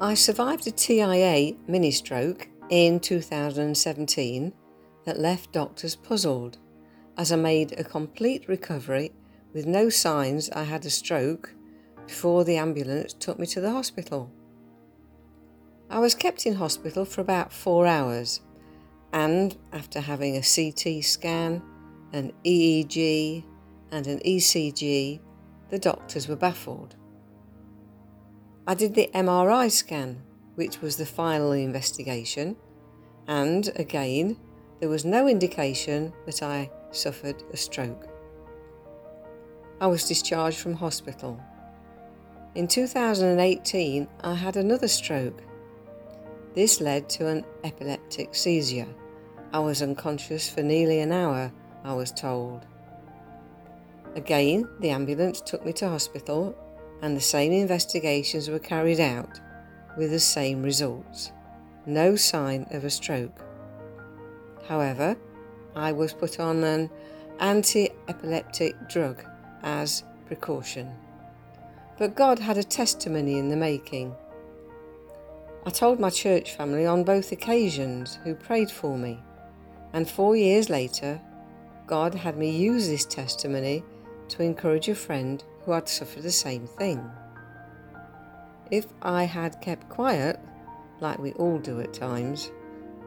I survived a TIA mini stroke in 2017 that left doctors puzzled as I made a complete recovery with no signs I had a stroke before the ambulance took me to the hospital. I was kept in hospital for about four hours, and after having a CT scan, an EEG, and an ECG, the doctors were baffled. I did the MRI scan, which was the final investigation, and again, there was no indication that I suffered a stroke. I was discharged from hospital. In 2018, I had another stroke this led to an epileptic seizure. I was unconscious for nearly an hour, I was told. Again, the ambulance took me to hospital and the same investigations were carried out with the same results. No sign of a stroke. However, I was put on an anti epileptic drug as precaution. But God had a testimony in the making. I told my church family on both occasions who prayed for me, and four years later, God had me use this testimony to encourage a friend who had suffered the same thing. If I had kept quiet, like we all do at times,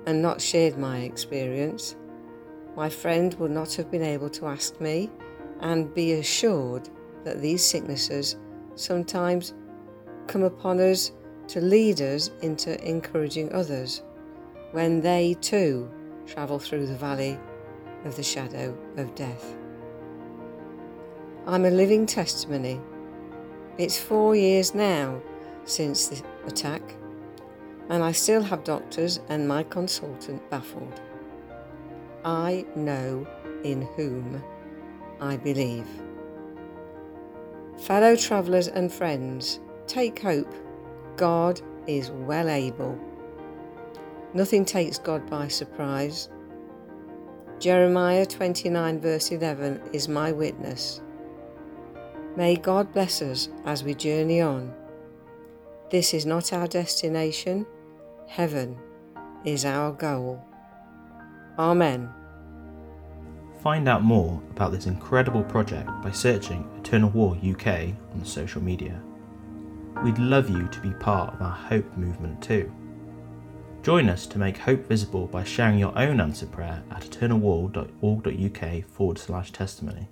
and not shared my experience, my friend would not have been able to ask me and be assured that these sicknesses sometimes come upon us to lead us into encouraging others when they too travel through the valley of the shadow of death. I'm a living testimony. It's four years now since the attack, and I still have doctors and my consultant baffled. I know in whom I believe. Fellow travellers and friends, take hope God is well able. Nothing takes God by surprise. Jeremiah 29, verse 11 is my witness. May God bless us as we journey on. This is not our destination, heaven is our goal. Amen. Find out more about this incredible project by searching Eternal Wall UK on social media. We'd love you to be part of our hope movement too. Join us to make hope visible by sharing your own answer prayer at eternalwall.org.uk forward slash testimony.